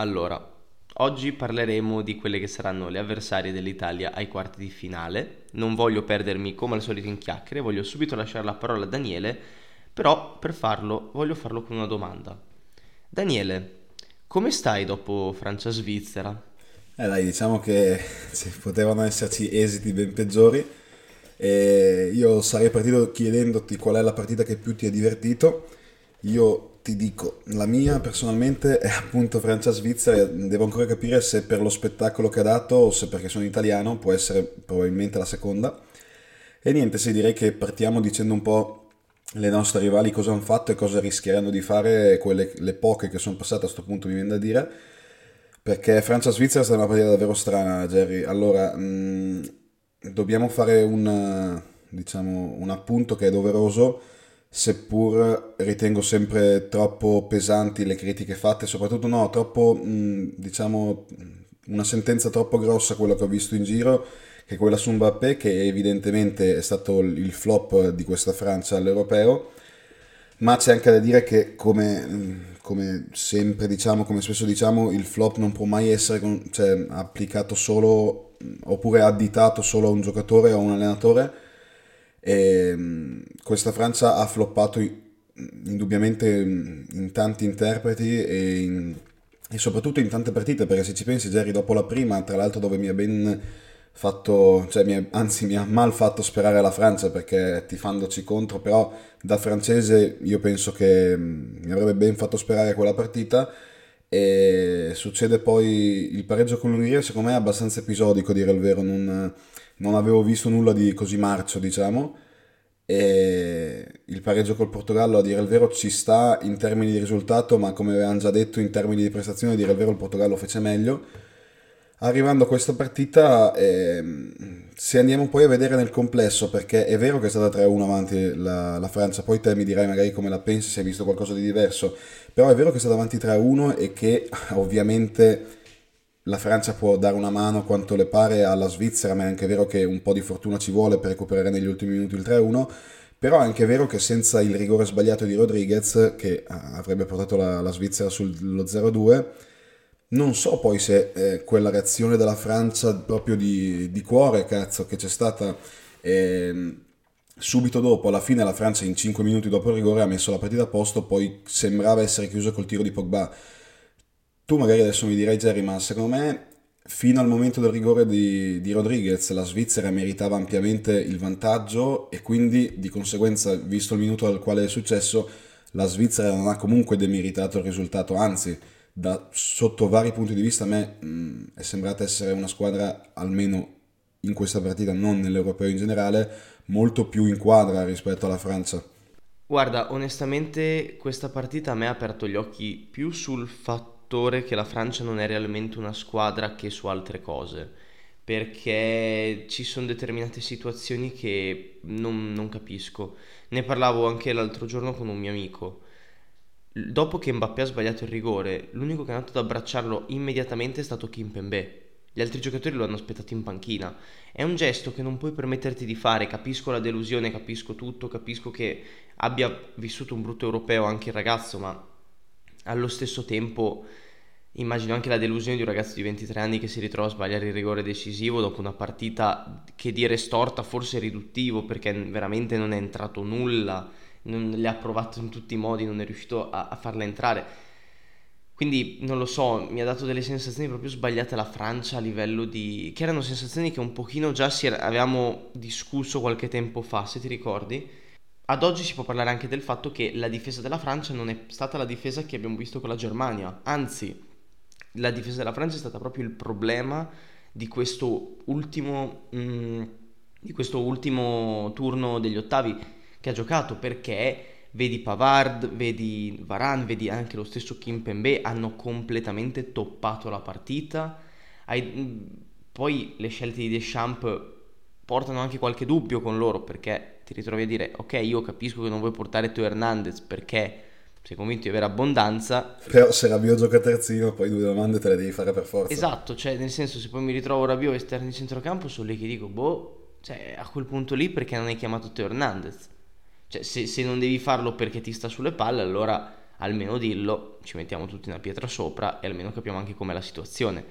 Allora, oggi parleremo di quelle che saranno le avversarie dell'Italia ai quarti di finale. Non voglio perdermi come al solito in chiacchiere, voglio subito lasciare la parola a Daniele, però per farlo voglio farlo con una domanda. Daniele, come stai dopo Francia-Svizzera? Eh dai, diciamo che potevano esserci esiti ben peggiori. E io sarei partito chiedendoti qual è la partita che più ti ha divertito. Io ti dico, la mia personalmente è appunto Francia-Svizzera, devo ancora capire se per lo spettacolo che ha dato o se perché sono italiano, può essere probabilmente la seconda. E niente, sì, direi che partiamo dicendo un po' le nostre rivali cosa hanno fatto e cosa rischieranno di fare, quelle, le poche che sono passate a questo punto mi viene da dire, perché Francia-Svizzera è stata una partita davvero strana, Jerry. Allora, mh, dobbiamo fare un, diciamo, un appunto che è doveroso seppur ritengo sempre troppo pesanti le critiche fatte, soprattutto no, troppo, mh, diciamo, una sentenza troppo grossa quella che ho visto in giro, che è quella su Mbappé, che evidentemente è stato il flop di questa Francia all'europeo, ma c'è anche da dire che come, come sempre diciamo, come spesso diciamo, il flop non può mai essere cioè, applicato solo, oppure additato solo a un giocatore o a un allenatore, e, ehm, questa Francia ha floppato indubbiamente in tanti interpreti e, in, e, soprattutto in tante partite, perché se ci pensi, Jerry, dopo la prima, tra l'altro dove mi ha ben fatto, cioè mi ha, anzi mi ha mal fatto sperare la Francia perché tifandoci contro, però da francese io penso che mi avrebbe ben fatto sperare quella partita. E succede poi il pareggio con l'Ungheria secondo me è abbastanza episodico dire il vero non, non avevo visto nulla di così marcio, diciamo, e il pareggio col Portogallo, a dire il vero, ci sta in termini di risultato, ma come avevamo già detto, in termini di prestazione, a dire il vero, il Portogallo fece meglio. Arrivando a questa partita, eh, se andiamo poi a vedere nel complesso, perché è vero che è stata 3-1 avanti la, la Francia, poi te mi dirai magari come la pensi, se hai visto qualcosa di diverso, però è vero che è stata avanti 3-1 e che ovviamente la Francia può dare una mano quanto le pare alla Svizzera, ma è anche vero che un po' di fortuna ci vuole per recuperare negli ultimi minuti il 3-1. Però è anche vero che senza il rigore sbagliato di Rodriguez, che avrebbe portato la, la Svizzera sullo 0-2, non so poi se eh, quella reazione della Francia proprio di, di cuore, cazzo, che c'è stata eh, subito dopo, alla fine la Francia in 5 minuti dopo il rigore ha messo la partita a posto, poi sembrava essere chiuso col tiro di Pogba tu magari adesso mi dirai Jerry, ma secondo me fino al momento del rigore di, di, Rodriguez la Svizzera meritava ampiamente il vantaggio e quindi di conseguenza, visto il minuto al quale è successo, la Svizzera non ha comunque demeritato il risultato, anzi, da, sotto vari punti di vista a me mh, è sembrata essere una squadra, almeno in questa partita, non nell'europeo in generale, molto più in quadra rispetto alla Francia. Guarda, onestamente questa partita a me ha aperto gli occhi più sul fatto fattore che la Francia non è realmente una squadra che su altre cose, perché ci sono determinate situazioni che non, non capisco. Ne parlavo anche l'altro giorno con un mio amico. Dopo che Mbappé ha sbagliato il rigore, l'unico che è andato ad abbracciarlo immediatamente è stato Kim Pembe. Gli altri giocatori lo hanno aspettato in panchina. È un gesto che non puoi permetterti di fare. Capisco la delusione, capisco tutto, capisco che abbia vissuto un brutto europeo anche il ragazzo, ma allo stesso tempo immagino anche la delusione di un ragazzo di 23 anni che si ritrova a sbagliare il rigore decisivo dopo una partita che dire storta forse riduttivo perché veramente non è entrato nulla, non le ha provato in tutti i modi, non è riuscito a, a farla entrare. Quindi non lo so, mi ha dato delle sensazioni proprio sbagliate la Francia a livello di... che erano sensazioni che un pochino già era... avevamo discusso qualche tempo fa, se ti ricordi. Ad oggi si può parlare anche del fatto che la difesa della Francia non è stata la difesa che abbiamo visto con la Germania, anzi la difesa della Francia è stata proprio il problema di questo ultimo, mh, mm, di questo ultimo turno degli ottavi che ha giocato perché vedi Pavard, vedi Varane, vedi anche lo stesso Kim Pembe hanno completamente toppato la partita. Hai, poi le scelte di Deschamps portano anche qualche dubbio con loro perché ti ritrovi a dire ok io capisco che non vuoi portare Teo Hernandez perché sei convinto di avere abbondanza. Però se Rabiot gioca terzino, poi due domande te le devi fare per forza. Esatto, cioè nel senso se poi mi ritrovo Rabiot esterno di centrocampo, sono lì che dico, boh, cioè a quel punto lì perché non hai chiamato Teo Hernandez? Cioè se, se non devi farlo perché ti sta sulle palle, allora almeno dillo, ci mettiamo tutti una pietra sopra e almeno capiamo anche com'è la situazione.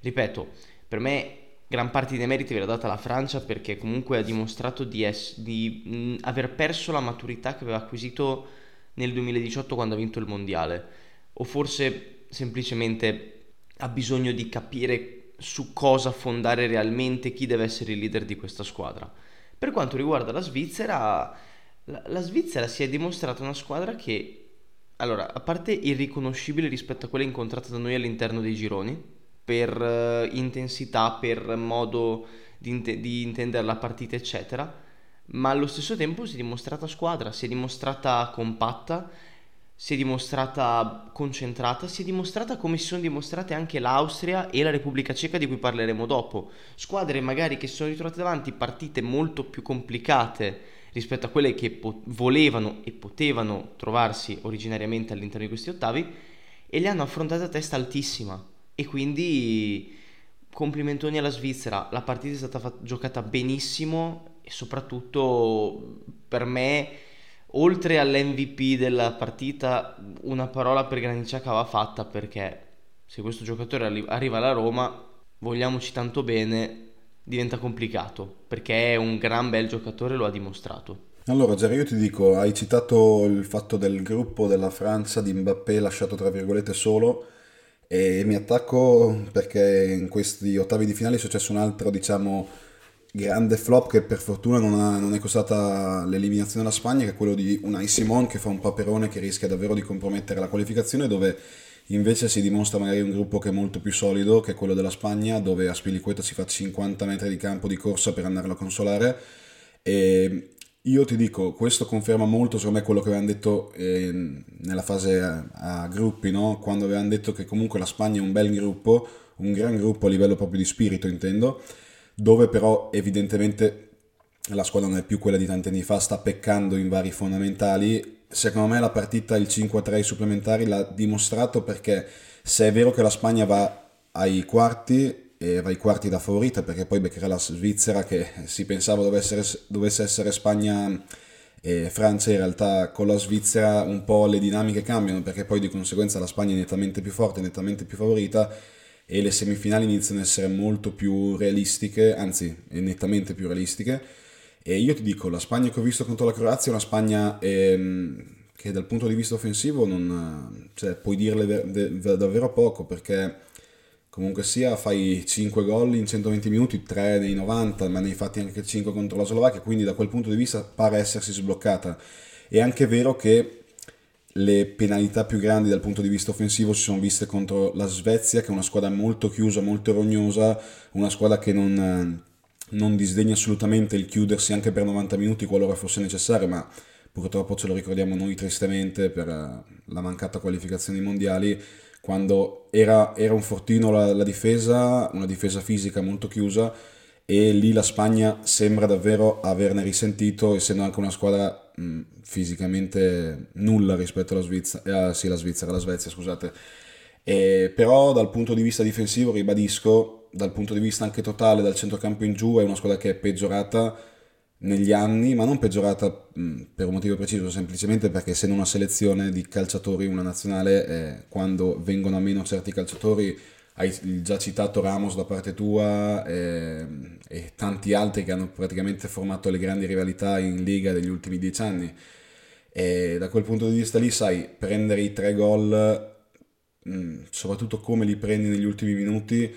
Ripeto, per me gran parte dei meriti verrà data alla Francia perché comunque ha dimostrato di, es- di mh, aver perso la maturità che aveva acquisito nel 2018 quando ha vinto il mondiale o forse semplicemente ha bisogno di capire su cosa fondare realmente chi deve essere il leader di questa squadra. Per quanto riguarda la Svizzera, la, la Svizzera si è dimostrata una squadra che, allora, a parte irriconoscibile rispetto a quella incontrata da noi all'interno dei gironi, per uh, intensità, per modo di, int- di intendere la partita, eccetera, ma allo stesso tempo si è dimostrata squadra, si è dimostrata compatta, si è dimostrata concentrata, si è dimostrata come si sono dimostrate anche l'Austria e la Repubblica Ceca di cui parleremo dopo. Squadre magari che si sono ritrovate davanti partite molto più complicate rispetto a quelle che po- volevano e potevano trovarsi originariamente all'interno di questi ottavi e le hanno affrontate a testa altissima e quindi complimentoni alla Svizzera, la partita è stata fat- giocata benissimo e soprattutto per me, oltre all'MVP della partita, una parola per Granit Xhaka va fatta perché se questo giocatore arri- arriva alla Roma, vogliamoci tanto bene, diventa complicato perché è un gran bel giocatore, lo ha dimostrato. Allora, Jerry, io ti dico, hai citato il fatto del gruppo della Francia di Mbappé lasciato tra virgolette solo e mi attacco perché in questi ottavi di finale è successo un altro, diciamo, grande flop che per fortuna non, ha, non, è costata l'eliminazione della Spagna, che è quello di Unai Simon che fa un paperone che rischia davvero di compromettere la qualificazione, dove invece si dimostra magari un gruppo che è molto più solido, che è quello della Spagna, dove a Spilicueta si fa 50 metri di campo di corsa per andarlo a consolare. E io ti dico, questo conferma molto secondo me quello che avevamo detto eh, nella fase a, a gruppi, no? quando avevamo detto che comunque la Spagna è un bel gruppo, un gran gruppo a livello proprio di spirito intendo, dove però evidentemente la squadra non è più quella di tanti anni fa, sta peccando in vari fondamentali. Secondo me la partita, il 5-3 supplementari l'ha dimostrato perché se è vero che la Spagna va ai quarti, e va ai quarti da favorita perché poi beccherà la Svizzera che si pensava dovesse dovesse essere Spagna e Francia, in realtà con la Svizzera un po' le dinamiche cambiano perché poi di conseguenza la Spagna è nettamente più forte, nettamente più favorita e le semifinali iniziano ad essere molto più realistiche, anzi nettamente più realistiche. E io ti dico, la Spagna che ho visto contro la Croazia è una Spagna ehm, che dal punto di vista offensivo non, cioè, puoi dirle de- de- davvero poco perché comunque sia fai 5 gol in 120 minuti, 3 nei 90, ma ne hai fatti anche 5 contro la Slovacchia, quindi da quel punto di vista pare essersi sbloccata. È anche vero che le penalità più grandi dal punto di vista offensivo si sono viste contro la Svezia, che è una squadra molto chiusa, molto rognosa, una squadra che non, non disdegna assolutamente il chiudersi anche per 90 minuti qualora fosse necessario, ma purtroppo ce lo ricordiamo noi tristemente per la mancata qualificazione ai mondiali, quando era, era un fortino la, la difesa, una difesa fisica molto chiusa, e lì la Spagna sembra davvero averne risentito, essendo anche una squadra mh, fisicamente nulla rispetto alla Svizzera, eh, sì, la Svizzera, la Svezia, scusate. E, però dal punto di vista difensivo, ribadisco, dal punto di vista anche totale, dal centrocampo in giù, è una squadra che è peggiorata negli anni, ma non peggiorata mh, per un motivo preciso, semplicemente perché essendo una selezione di calciatori, una nazionale, eh, quando vengono a meno certi calciatori hai già citato Ramos da parte tua eh, e tanti altri che hanno praticamente formato le grandi rivalità in Liga degli ultimi dieci anni. E da quel punto di vista lì, sai, prendere i tre gol, mh, soprattutto come li prendi negli ultimi minuti,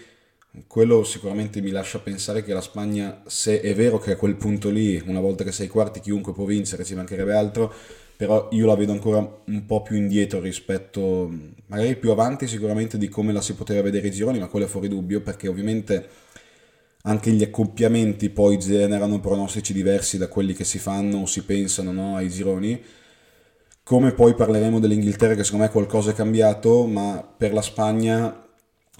quello sicuramente mi lascia pensare che la Spagna, se è vero che a quel punto lì, una volta che sei quarti, chiunque può vincere, ci mancherebbe altro, però io la vedo ancora un po' più indietro rispetto, magari più avanti sicuramente di come la si poteva vedere i gironi, ma quello è fuori dubbio perché ovviamente anche gli accoppiamenti poi generano pronostici diversi da quelli che si fanno o si pensano no, ai gironi. Come poi parleremo dell'Inghilterra che secondo me qualcosa è cambiato, ma per la Spagna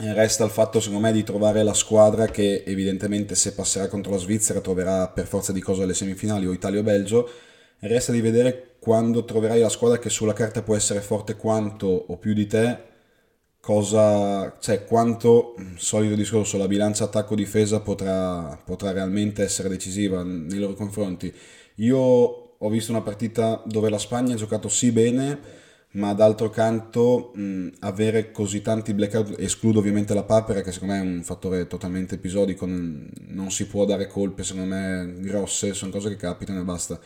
resta il fatto secondo me di trovare la squadra che evidentemente se passerà contro la Svizzera troverà per forza di cose le semifinali o Italia o Belgio. Resta di vedere quando troverai la squadra che sulla carta può essere forte quanto o più di te cosa, cioè quanto, solito discorso, la bilancia attacco-difesa potrà, potrà realmente essere decisiva nei loro confronti. Io ho visto una partita dove la Spagna ha giocato sì bene, ma d'altro canto mh, avere così tanti blackout, escludo ovviamente la papera che secondo me è un fattore totalmente episodico, non, si può dare colpe secondo me grosse, sono cose che capitano e basta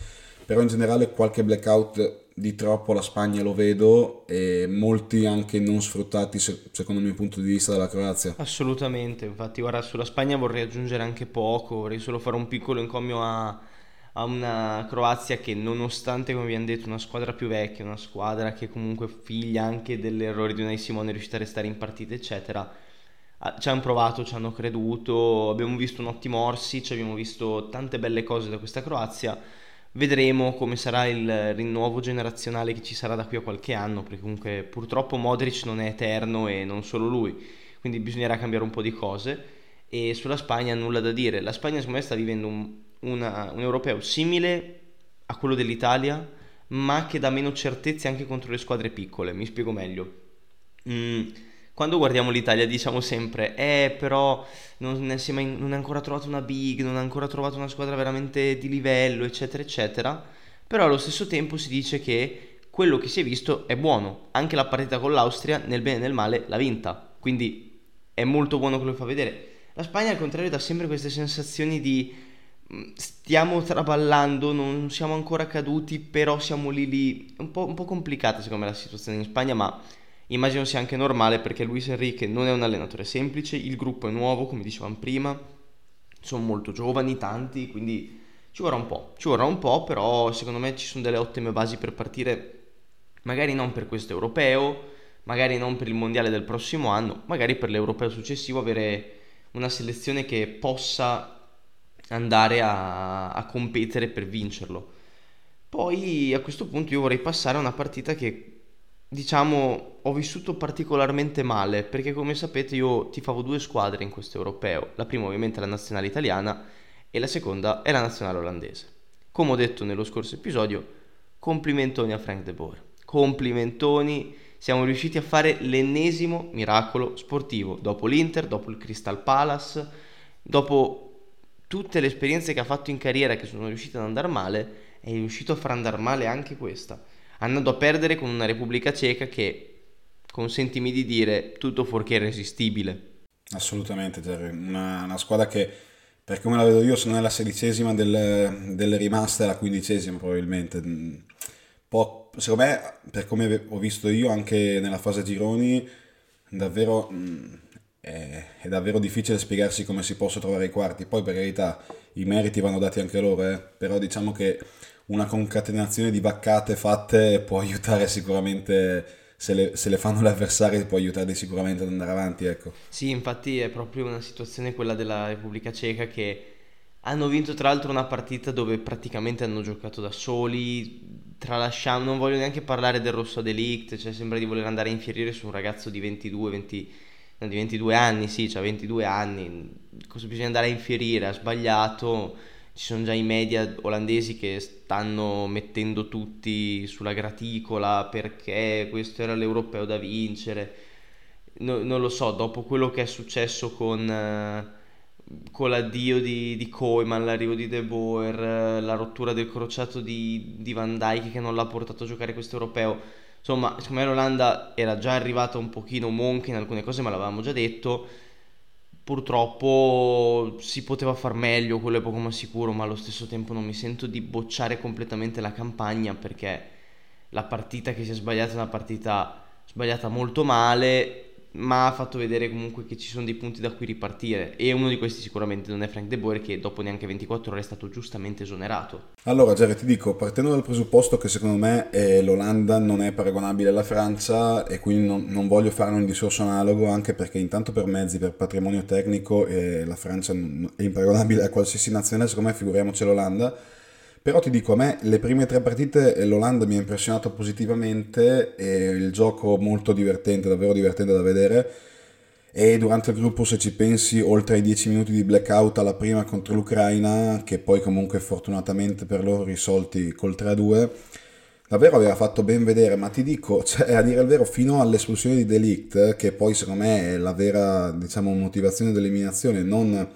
però in generale qualche blackout di troppo la Spagna lo vedo e molti anche non sfruttati secondo il mio punto di vista dalla Croazia. Assolutamente, infatti guarda sulla Spagna vorrei aggiungere anche poco, vorrei solo fare un piccolo encomio a, a una Croazia che nonostante come abbiamo detto una squadra più vecchia, una squadra che comunque figlia anche dell'errore di Unai Simone è riuscita a restare in partita eccetera, ci hanno provato, ci hanno creduto, abbiamo visto un ottimo Orsic, abbiamo visto tante belle cose da questa Croazia Vedremo come sarà il rinnovo generazionale che ci sarà da qui a qualche anno, perché comunque purtroppo Modric non è eterno e non solo lui, quindi bisognerà cambiare un po' di cose. E sulla Spagna nulla da dire. La Spagna secondo me sta vivendo un, una, un europeo simile a quello dell'Italia, ma che dà meno certezze anche contro le squadre piccole. Mi spiego meglio. Mm, quando guardiamo l'Italia diciamo sempre, eh però non è, mai, non è ancora trovato una big, non ha ancora trovato una squadra veramente di livello, eccetera, eccetera, però allo stesso tempo si dice che quello che si è visto è buono, anche la partita con l'Austria nel bene e nel male l'ha vinta, quindi è molto buono quello che fa vedere. La Spagna al contrario dà sempre queste sensazioni di mm, stiamo traballando, non siamo ancora caduti, però siamo lì lì, un po', un po complicata secondo me la situazione in Spagna, ma Immagino sia anche normale perché Luis Enrique non è un allenatore semplice, il gruppo è nuovo, come dicevamo prima, sono molto giovani, tanti, quindi ci vorrà un po', ci vorrà un po', però secondo me ci sono delle ottime basi per partire, magari non per questo europeo, magari non per il mondiale del prossimo anno, magari per l'europeo successivo avere una selezione che possa andare a, a competere per vincerlo. Poi a questo punto io vorrei passare a una partita che diciamo, ho vissuto particolarmente male perché come sapete io tifavo due squadre in questo europeo. La prima ovviamente la nazionale italiana e la seconda è la nazionale olandese. Come ho detto nello scorso episodio, complimentoni a Frank de Boer. Complimentoni, siamo riusciti a fare l'ennesimo miracolo sportivo dopo l'Inter, dopo il Crystal Palace, dopo tutte le esperienze che ha fatto in carriera che sono riuscite ad andare male, è riuscito a far andare male anche questa andando a perdere con una Repubblica Ceca che, consentimi di dire, tutto fuorché irresistibile. Assolutamente, Jerry. Una, una, squadra che, per come la vedo io, se non è la sedicesima delle, delle rimaste, è la quindicesima probabilmente. Po', secondo me, per come ho visto io, anche nella fase gironi, davvero... È, è, davvero difficile spiegarsi come si possa trovare i quarti. Poi, per carità, i meriti vanno dati anche loro, eh? però diciamo che una concatenazione di vaccate fatte può aiutare sicuramente, se le, se le fanno gli avversari, può aiutarli sicuramente ad andare avanti. Ecco. Sì, infatti è proprio una situazione quella della Repubblica Ceca che hanno vinto tra l'altro una partita dove praticamente hanno giocato da soli, tralasciando, non voglio neanche parlare del rosso delict, cioè sembra di voler andare a infierire su un ragazzo di 22, 20, no, di 22 anni, sì, cioè 22 anni, cosa bisogna andare a infierire, ha sbagliato ci sono già i media olandesi che stanno mettendo tutti sulla graticola perché questo era l'europeo da vincere. No, non lo so, dopo quello che è successo con, eh, con l'addio di, di Koeman, l'arrivo di De Boer, eh, la rottura del crociato di, di Van Dijk che non l'ha portato a giocare questo europeo, insomma, secondo me l'Olanda era già arrivata un pochino monca in alcune cose, ma l'avevamo già detto Purtroppo si poteva far meglio, quello è poco ma sicuro, ma allo stesso tempo non mi sento di bocciare completamente la campagna perché la partita che si è sbagliata è una partita sbagliata molto male, ma ha fatto vedere comunque che ci sono dei punti da cui ripartire e uno di questi sicuramente non è Frank De Boer che dopo neanche 24 ore è stato giustamente esonerato. Allora Jerry ti dico, partendo dal presupposto che secondo me eh, l'Olanda non è paragonabile alla Francia e quindi non, non, voglio fare un discorso analogo anche perché intanto per mezzi, per patrimonio tecnico eh, la Francia è imparagonabile a qualsiasi nazionale, secondo me figuriamoci l'Olanda. Però ti dico, a me le prime tre partite eh, l'Olanda mi ha impressionato positivamente, e il gioco molto divertente, davvero divertente da vedere. E durante il gruppo, se ci pensi, oltre ai 10 minuti di blackout alla prima contro l'Ucraina, che poi comunque fortunatamente per loro risolti col 3-2, davvero aveva fatto ben vedere, ma ti dico, cioè, a dire il vero, fino all'espulsione di Delict, che poi secondo me è la vera diciamo, motivazione dell'eliminazione, non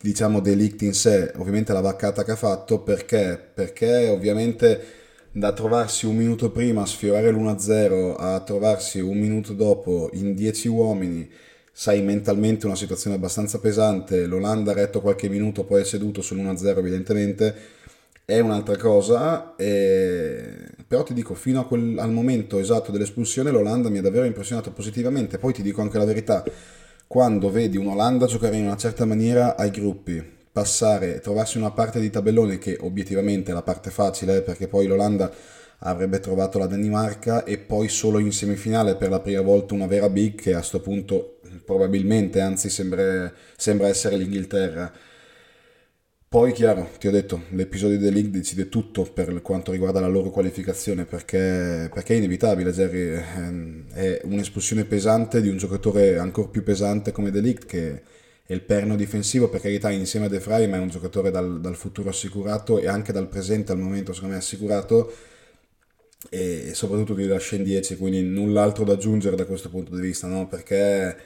diciamo delict in sé, ovviamente la vaccata che ha fatto, perché? Perché ovviamente da trovarsi un minuto prima a sfiorare l'1-0 a trovarsi un minuto dopo in 10 uomini, sai mentalmente una situazione abbastanza pesante, l'Olanda ha retto qualche minuto, poi è seduto sull'1-0 evidentemente, è un'altra cosa, e... però ti dico, fino quel, al momento esatto dell'espulsione l'Olanda mi ha davvero impressionato positivamente, poi ti dico anche la verità, quando vedi un'Olanda giocare in una certa maniera ai gruppi, passare, trovarsi una parte di tabellone che obiettivamente è la parte facile, perché poi l'Olanda avrebbe trovato la Danimarca e poi solo in semifinale per la prima volta una vera big che a questo punto probabilmente, anzi sembra, sembra essere l'Inghilterra. Poi, chiaro, ti ho detto, l'episodio League decide tutto per quanto riguarda la loro qualificazione, perché, perché è inevitabile, Jerry. Ehm, è un'espulsione pesante di un giocatore ancora più pesante come League, che è il perno difensivo, per carità, insieme a De Frey, ma è un giocatore dal, dal futuro assicurato e anche dal presente al momento, secondo me, assicurato. E soprattutto ti lascia in 10, quindi null'altro da aggiungere da questo punto di vista, no? Perché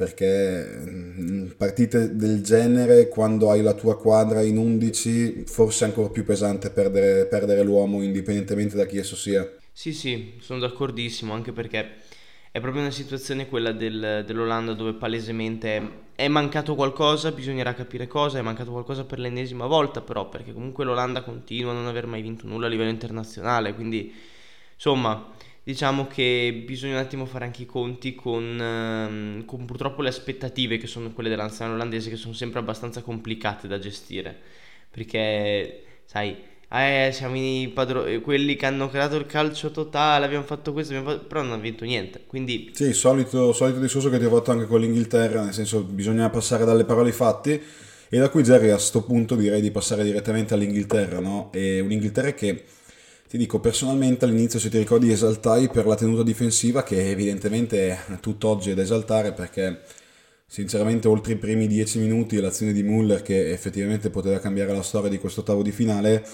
perché mm, partite del genere quando hai la tua quadra in 11 forse è ancora più pesante perdere, perdere l'uomo indipendentemente da chi esso sia. Sì sì, sono d'accordissimo anche perché è proprio una situazione quella del, dell'Olanda dove palesemente è mancato qualcosa, bisognerà capire cosa, è mancato qualcosa per l'ennesima volta però perché comunque l'Olanda continua a non aver mai vinto nulla a livello internazionale, quindi insomma diciamo che bisogna un attimo fare anche i conti con, ehm, con purtroppo le aspettative che sono quelle della nazionale olandese che sono sempre abbastanza complicate da gestire perché sai eh, siamo i padro- eh, quelli che hanno creato il calcio totale abbiamo fatto questo abbiamo fatto... però non hanno vinto niente quindi sì solito, solito discorso che ti ho fatto anche con l'Inghilterra nel senso bisogna passare dalle parole ai fatti e da qui Jerry a questo punto direi di passare direttamente all'Inghilterra no? e un'Inghilterra che ti dico, personalmente all'inizio se ti ricordi esaltai per la tenuta difensiva che evidentemente è tutt'oggi è da esaltare perché sinceramente oltre i primi dieci minuti l'azione di Muller che effettivamente poteva cambiare la storia di questo ottavo di finale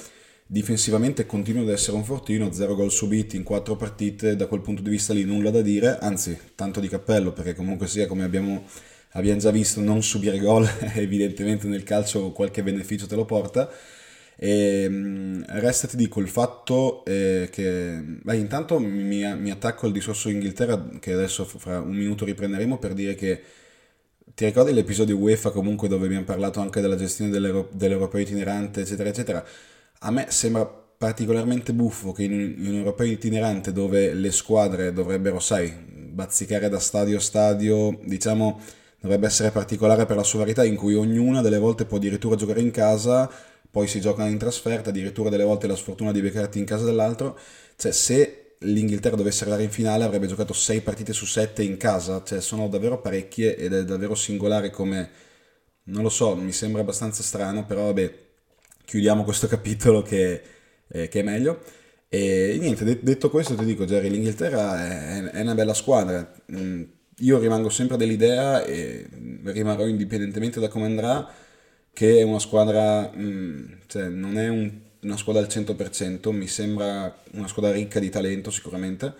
difensivamente continua ad essere un fortino, 0 gol subiti in 4 partite, da quel punto di vista lì nulla da dire, anzi tanto di cappello perché comunque sia come abbiamo, abbiamo già visto non subire gol evidentemente nel calcio qualche beneficio te lo porta e ehm, resta ti dico il fatto eh, che beh, intanto mi, mi, attacco al discorso Inghilterra che adesso fra un minuto riprenderemo per dire che ti ricordi l'episodio UEFA comunque dove abbiamo parlato anche della gestione dell'Euro- dell'europeo itinerante eccetera eccetera? A me sembra particolarmente buffo che in un, in un europeo itinerante dove le squadre dovrebbero sai bazzicare da stadio a stadio diciamo dovrebbe essere particolare per la sua varietà in cui ognuna delle volte può addirittura giocare in casa poi si giocano in trasferta, addirittura delle volte la sfortuna di beccarti in casa dell'altro, cioè se l'Inghilterra dovesse arrivare in finale avrebbe giocato 6 partite su 7 in casa, cioè sono davvero parecchie ed è davvero singolare come, non lo so, mi sembra abbastanza strano, però vabbè, chiudiamo questo capitolo che, eh, che è meglio. E niente, detto questo ti dico Jerry, l'Inghilterra è, è una bella squadra, mm, io rimango sempre dell'idea e rimarrò indipendentemente da come andrà che è una squadra, mh, mm, cioè non è un, una squadra al 100%, mi sembra una squadra ricca di talento sicuramente,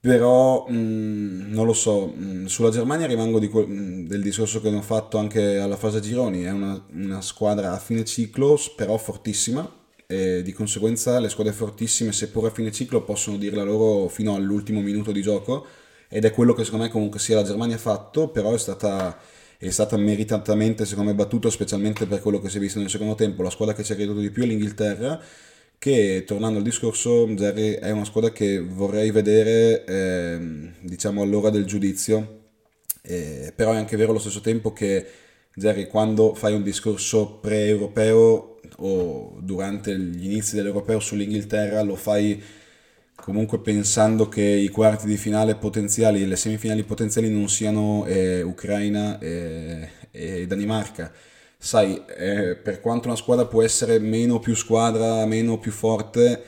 però mh, mm, non lo so, mh, mm, sulla Germania rimango que- del discorso che hanno fatto anche alla fase gironi, è una, una squadra a fine ciclo, però fortissima, e di conseguenza le squadre fortissime, seppur a fine ciclo, possono dirla loro fino all'ultimo minuto di gioco, ed è quello che secondo me comunque sia la Germania ha fatto, però è stata è stata meritatamente secondo me battuta specialmente per quello che si è visto nel secondo tempo. La squadra che ci ha creduto di più è l'Inghilterra che tornando al discorso, Jerry è una squadra che vorrei vedere, ehm, diciamo, all'ora del giudizio, eh, però è anche vero allo stesso tempo che Jerry, quando fai un discorso pre-europeo o durante gli inizi dell'europeo sull'Inghilterra, lo fai comunque pensando che i quarti di finale potenziali le semifinali potenziali non siano eh, Ucraina e, e Danimarca. Sai, eh, per quanto una squadra può essere meno più squadra, meno più forte,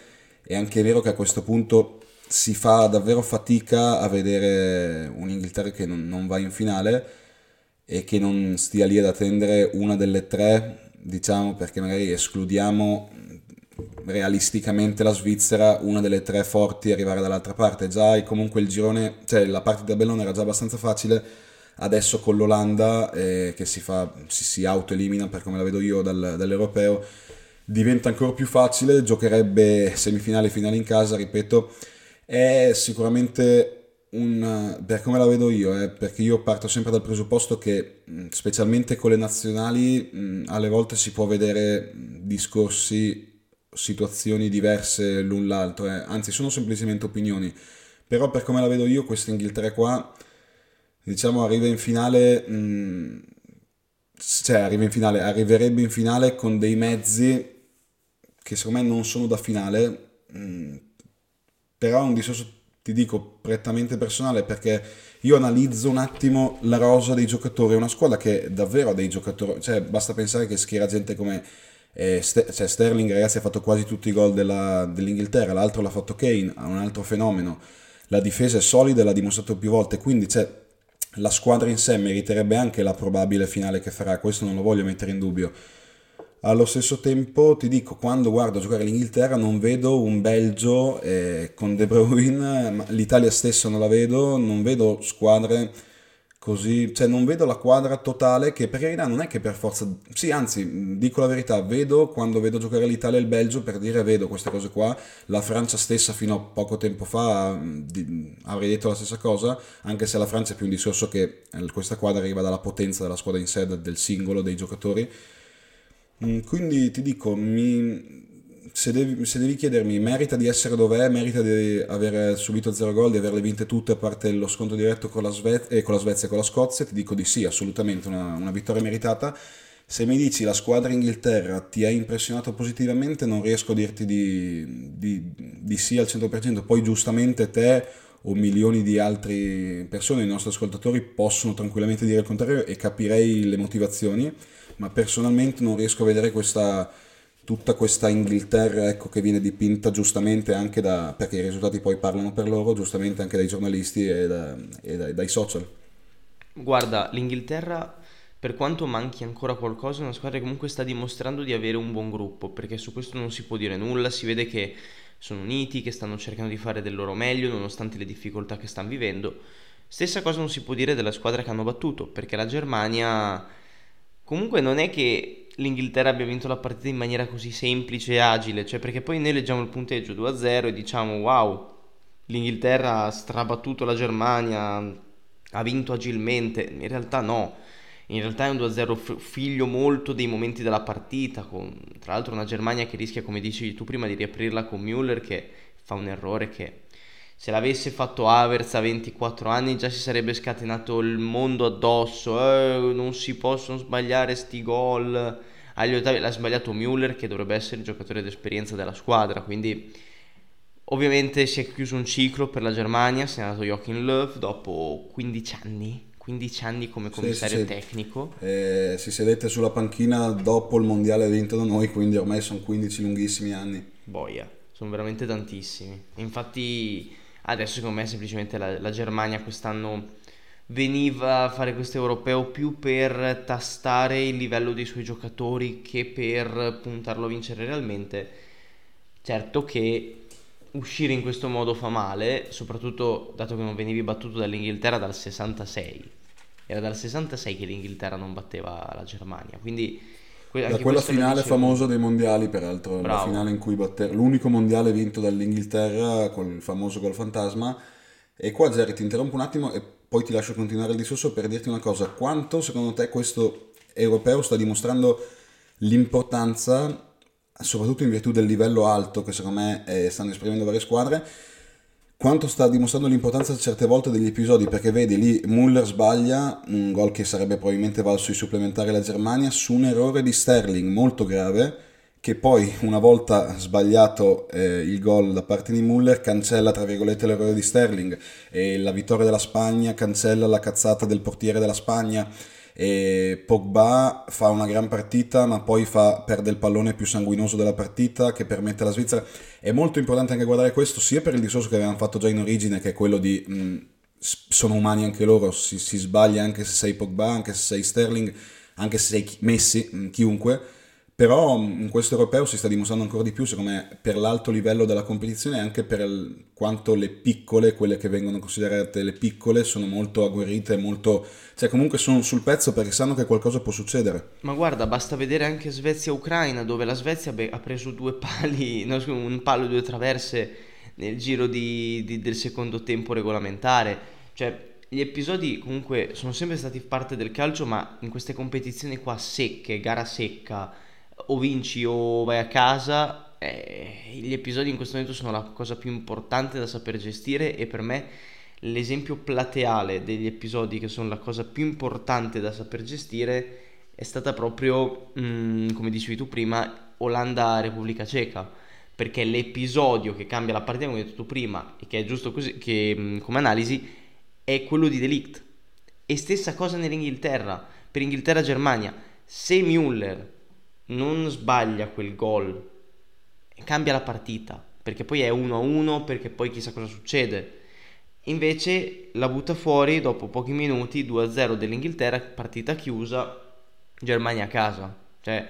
è anche vero che a questo punto si fa davvero fatica a vedere un'Inghilterra che non, non va in finale e che non stia lì ad attendere una delle tre, diciamo, perché magari escludiamo realisticamente la Svizzera, una delle tre forti arrivare dall'altra parte. Già comunque il girone, cioè la parte del tabellone era già abbastanza facile adesso con l'Olanda eh, che si, fa, si, si autoelimina per come la vedo io dal, dall'europeo diventa ancora più facile, giocherebbe semifinale e finale in casa, ripeto, è sicuramente un, per come la vedo io, eh, perché io parto sempre dal presupposto che specialmente con le nazionali mh, alle volte si può vedere discorsi, situazioni diverse l'un l'altro, eh. anzi sono semplicemente opinioni, però per come la vedo io questa Inghilterra qua diciamo arriva in finale, mh, mm, cioè arriva in finale, arriverebbe in finale con dei mezzi che secondo me non sono da finale, mh, mm, però è un discorso, ti dico, prettamente personale perché io analizzo un attimo la rosa dei giocatori, è una squadra che davvero ha dei giocatori, cioè basta pensare che schiera gente come... Eh, St- cioè Sterling ragazzi ha fatto quasi tutti i gol della, dell'Inghilterra, l'altro l'ha fatto Kane, ha un altro fenomeno, la difesa è solida, l'ha dimostrato più volte, quindi c'è la squadra in sé meriterebbe anche la probabile finale che farà, questo non lo voglio mettere in dubbio. Allo stesso tempo ti dico, quando guardo giocare l'Inghilterra non vedo un Belgio eh, con De Bruyne, l'Italia stessa non la vedo, non vedo squadre così, cioè non vedo la quadra totale che per carità non è che per forza, sì anzi dico la verità, vedo quando vedo giocare l'Italia e il Belgio per dire vedo queste cose qua, la Francia stessa fino a poco tempo fa di, avrei detto la stessa cosa, anche se la Francia è più un discorso che eh, questa quadra arriva dalla potenza della squadra in sé, del singolo, dei giocatori, mm, quindi ti dico, mi, se devi, se devi, chiedermi, merita di essere dov'è, merita di aver subito 0 gol, di averle vinte tutte a parte lo sconto diretto con la, Sve- eh, con la Svezia e con la Scozia, ti dico di sì, assolutamente una, una, vittoria meritata. Se mi dici la squadra Inghilterra ti ha impressionato positivamente, non riesco a dirti di, di, di sì al 100%, poi giustamente te o milioni di altre persone, i nostri ascoltatori, possono tranquillamente dire il contrario e capirei le motivazioni, ma personalmente non riesco a vedere questa tutta questa Inghilterra ecco, che viene dipinta giustamente anche da, perché i risultati poi parlano per loro, giustamente anche dai giornalisti e, da, e dai, dai social. Guarda, l'Inghilterra per quanto manchi ancora qualcosa, è una squadra che comunque sta dimostrando di avere un buon gruppo, perché su questo non si può dire nulla, si vede che sono uniti, che stanno cercando di fare del loro meglio nonostante le difficoltà che stanno vivendo. Stessa cosa non si può dire della squadra che hanno battuto, perché la Germania comunque non è che l'Inghilterra abbia vinto la partita in maniera così semplice e agile, cioè perché poi noi leggiamo il punteggio 2-0 e diciamo wow, l'Inghilterra ha strabattuto la Germania, ha vinto agilmente, in realtà no, in realtà è un 2-0 figlio molto dei momenti della partita, con tra l'altro una Germania che rischia, come dicevi tu prima, di riaprirla con Müller che fa un errore che se l'avesse fatto Havertz a 24 anni già si sarebbe scatenato il mondo addosso, eh, non si possono sbagliare sti gol. Agli ottavi l'ha sbagliato Müller che dovrebbe essere il giocatore d'esperienza della squadra, quindi ovviamente si è chiuso un ciclo per la Germania, se è andato Joachim Löw dopo 15 anni. 15 anni come commissario sì, sì, tecnico. Eh, si sedette sulla panchina dopo il mondiale vinto da noi, quindi ormai sono 15 lunghissimi anni. Boia, sono veramente tantissimi. Infatti Adesso secondo me semplicemente la, la Germania quest'anno veniva a fare questo europeo più per tastare il livello dei suoi giocatori che per puntarlo a vincere realmente. Certo che uscire in questo modo fa male, soprattutto dato che non venivi battuto dall'Inghilterra dal 66. Era dal 66 che l'Inghilterra non batteva la Germania, quindi da quella finale famosa dei mondiali, peraltro, Bravo. la finale in cui batte... l'unico mondiale vinto dall'Inghilterra con il famoso gol fantasma. E qua, Jerry, ti interrompo un attimo e poi ti lascio continuare il discorso per dirti una cosa. Quanto secondo te questo europeo sta dimostrando l'importanza soprattutto in virtù del livello alto che secondo me eh, stanno esprimendo varie squadre, quanto sta dimostrando l'importanza certe volte degli episodi, perché vedi lì Muller sbaglia un gol che sarebbe probabilmente valso i supplementari alla Germania su un errore di Sterling molto grave, che poi una volta sbagliato eh, il gol da parte di Muller cancella tra virgolette l'errore di Sterling. E la vittoria della Spagna cancella la cazzata del portiere della Spagna e Pogba fa una gran partita ma poi fa, perde il pallone più sanguinoso della partita che permette alla Svizzera. È molto importante anche guardare questo sia per il discorso che avevamo fatto già in origine che è quello di mh, sono umani anche loro si, si, sbaglia anche se sei Pogba anche se sei Sterling anche se sei Messi chiunque però in questo europeo si sta dimostrando ancora di più, secondo me, per l'alto livello della competizione e anche per il, quanto le piccole, quelle che vengono considerate le piccole, sono molto agguerrite, molto... cioè comunque sono sul pezzo perché sanno che qualcosa può succedere. Ma guarda, basta vedere anche Svezia-Ucraina, dove la Svezia beh, ha preso due pali, no, un palo e due traverse nel giro di, di, del secondo tempo regolamentare. Cioè, gli episodi comunque sono sempre stati parte del calcio, ma in queste competizioni qua secche, gara secca o vinci o vai a casa, eh, gli episodi in questo momento sono la cosa più importante da saper gestire e per me l'esempio plateale degli episodi che sono la cosa più importante da saper gestire è stata proprio, mh, mm, come dicevi tu prima, Olanda-Repubblica Ceca perché l'episodio che cambia la partita, come hai detto prima, e che è giusto così, che, mm, come analisi, è quello di Delict. E stessa cosa nell'Inghilterra, per Inghilterra-Germania. Se Müller non sbaglia quel gol cambia la partita, perché poi è 1-1, perché poi chissà cosa succede. Invece la butta fuori dopo pochi minuti, 2-0 dell'Inghilterra, partita chiusa, Germania a casa. Cioè,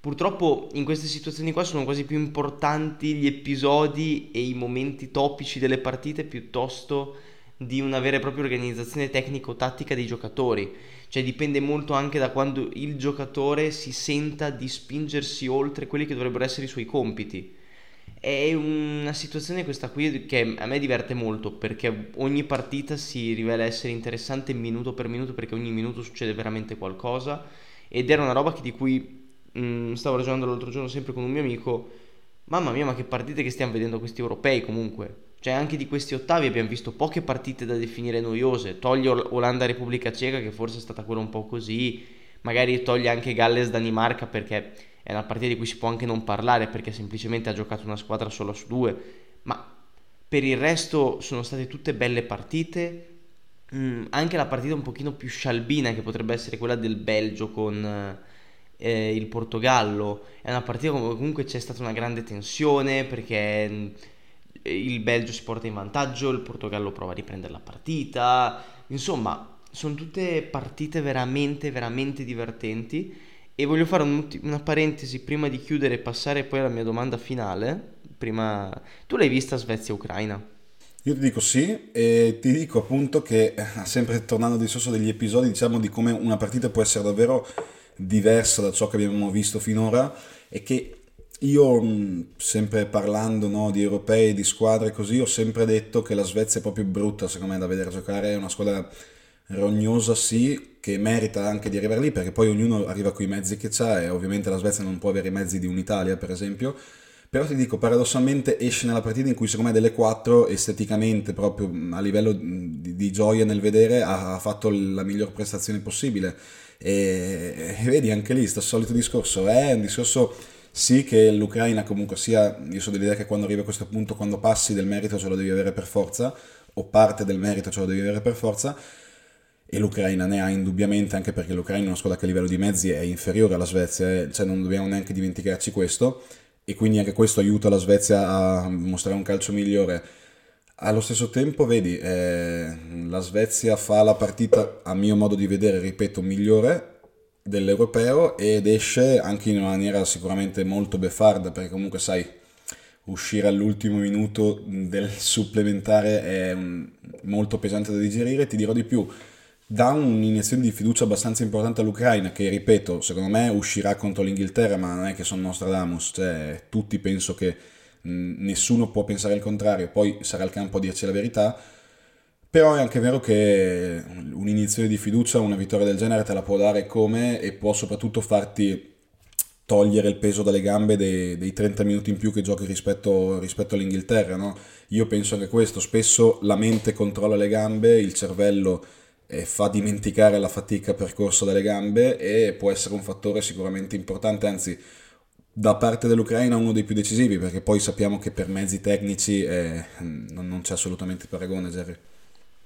purtroppo in queste situazioni qua sono quasi più importanti gli episodi e i momenti topici delle partite piuttosto di una vera e propria organizzazione tecnico-tattica dei giocatori. Cioè dipende molto anche da quando il giocatore si senta di spingersi oltre quelli che dovrebbero essere i suoi compiti. È una situazione questa qui che a me diverte molto perché ogni partita si rivela essere interessante minuto per minuto perché ogni minuto succede veramente qualcosa. Ed era una roba di cui mh, mm, stavo ragionando l'altro giorno sempre con un mio amico mamma mia ma che partite che stiamo vedendo questi europei comunque cioè anche di questi ottavi abbiamo visto poche partite da definire noiose, toglie Olanda-Repubblica Ceca che forse è stata quella un po' così, magari toglie anche Galles-Danimarca perché è una partita di cui si può anche non parlare perché semplicemente ha giocato una squadra solo su due, ma per il resto sono state tutte belle partite, mm, anche la partita un pochino più scialbina che potrebbe essere quella del Belgio con... Eh, il Portogallo. È una partita dove comunque c'è stata una grande tensione perché il Belgio si porta in vantaggio, il Portogallo prova a riprendere la partita, insomma sono tutte partite veramente veramente divertenti e voglio fare un, una parentesi prima di chiudere e passare poi alla mia domanda finale. Prima... Tu l'hai vista Svezia-Ucraina? Io ti dico sì e ti dico appunto che eh, sempre tornando al discorso degli episodi diciamo di come una partita può essere davvero diversa da ciò che abbiamo visto finora e che io, sempre parlando no, di europei, di squadre così, ho sempre detto che la Svezia è proprio brutta, secondo me, da vedere giocare. È una squadra rognosa, sì, che merita anche di arrivare lì, perché poi ognuno arriva con i mezzi che ha e ovviamente la Svezia non può avere i mezzi di un'Italia, per esempio. Però ti dico, paradossalmente esce nella partita in cui secondo me delle quattro, esteticamente, proprio a livello di, di gioia nel vedere, ha, ha, fatto la miglior prestazione possibile. E, e vedi, anche lì, sto solito discorso, è un discorso sì che l'Ucraina comunque sia, io sono dell'idea che quando arrivi a questo punto, quando passi del merito ce lo devi avere per forza, o parte del merito ce lo devi avere per forza, e l'Ucraina ne ha indubbiamente, anche perché l'Ucraina è una squadra che a livello di mezzi è inferiore alla Svezia, eh, cioè non dobbiamo neanche dimenticarci questo, e quindi anche questo aiuta la Svezia a mostrare un calcio migliore. Allo stesso tempo, vedi, eh, la Svezia fa la partita, a mio modo di vedere, ripeto, migliore, dell'europeo ed esce anche in una maniera sicuramente molto beffarda perché comunque sai uscire all'ultimo minuto del supplementare è molto pesante da digerire. Ti dirò di più dà un'iniezione di fiducia abbastanza importante all'Ucraina che ripeto secondo me uscirà contro l'Inghilterra ma non è che sono Nostradamus cioè tutti penso che nessuno può pensare il contrario. Poi sarà il campo a dirci la verità però è anche vero che un'iniezione di fiducia, una vittoria del genere te la può dare come e può soprattutto farti togliere il peso dalle gambe dei, dei 30 minuti in più che giochi rispetto, rispetto all'Inghilterra. No? Io penso anche questo, spesso la mente controlla le gambe, il cervello eh, fa dimenticare la fatica percorsa dalle gambe e può essere un fattore sicuramente importante, anzi da parte dell'Ucraina uno dei più decisivi, perché poi sappiamo che per mezzi tecnici eh, non, c'è assolutamente paragone, Jerry.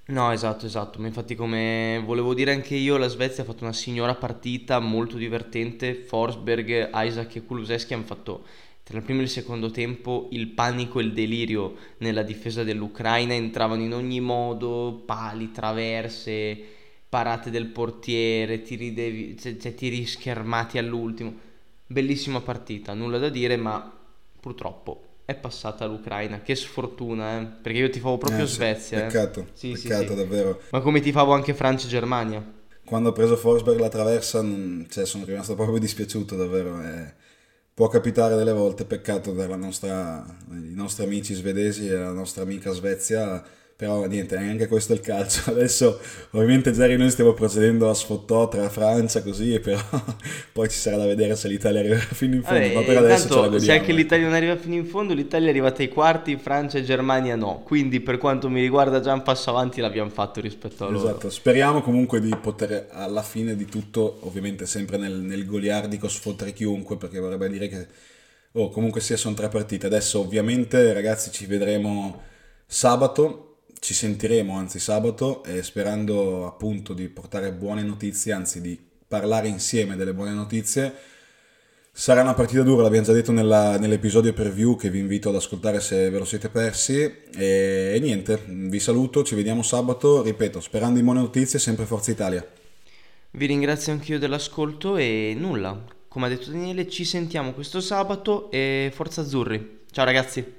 No, esatto, esatto, ma infatti come volevo dire anche io, la Svezia ha fatto una signora partita molto divertente, Forsberg, Isaac e Kuluseschi hanno fatto tra il primo e il secondo tempo il panico e il delirio nella difesa dell'Ucraina, entravano in ogni modo, pali, traverse, parate del portiere, tiri, devi, cioè, cioè, tiri schermati all'ultimo, bellissima partita, nulla da dire, ma purtroppo è passata l'Ucraina. Che sfortuna, eh? Perché io ti favo proprio Eh, sì, Svezia. eh. Peccato, Sì, sì, peccato sì. davvero. Ma come ti favo anche Francia e Germania. Quando ho preso Forsberg la traversa, non- cioè, sono rimasto proprio dispiaciuto, davvero. eh. può capitare delle volte, peccato per nostra, i nostri amici svedesi e la nostra amica Svezia, però niente, anche questo è il calcio. Adesso ovviamente Jerry noi stiamo procedendo a sfottò tra Francia così, però poi ci sarà da vedere se l'Italia arriverà fino in fondo, Vabbè, ma per adesso ce la godiamo. se anche l'Italia non arriva fino in fondo, l'Italia è arrivata ai quarti, Francia e Germania no. Quindi per quanto mi riguarda già un passo avanti l'abbiamo fatto rispetto a loro. Esatto, speriamo comunque di poter alla fine di tutto, ovviamente sempre nel, nel goliardico sfottere chiunque, perché vorrebbe dire che oh, comunque sia sono tre partite. Adesso ovviamente ragazzi ci vedremo sabato, ci sentiremo anzi sabato e sperando appunto di portare buone notizie, anzi di parlare insieme delle buone notizie. Sarà una partita dura, l'abbiamo già detto nella- nell'episodio preview che vi invito ad ascoltare se ve lo siete persi. E, e niente, vi saluto, ci vediamo sabato. Ripeto, sperando in buone notizie, sempre Forza Italia. Vi ringrazio anch'io dell'ascolto e nulla. Come ha detto Daniele, ci sentiamo questo sabato e forza azzurri. Ciao ragazzi.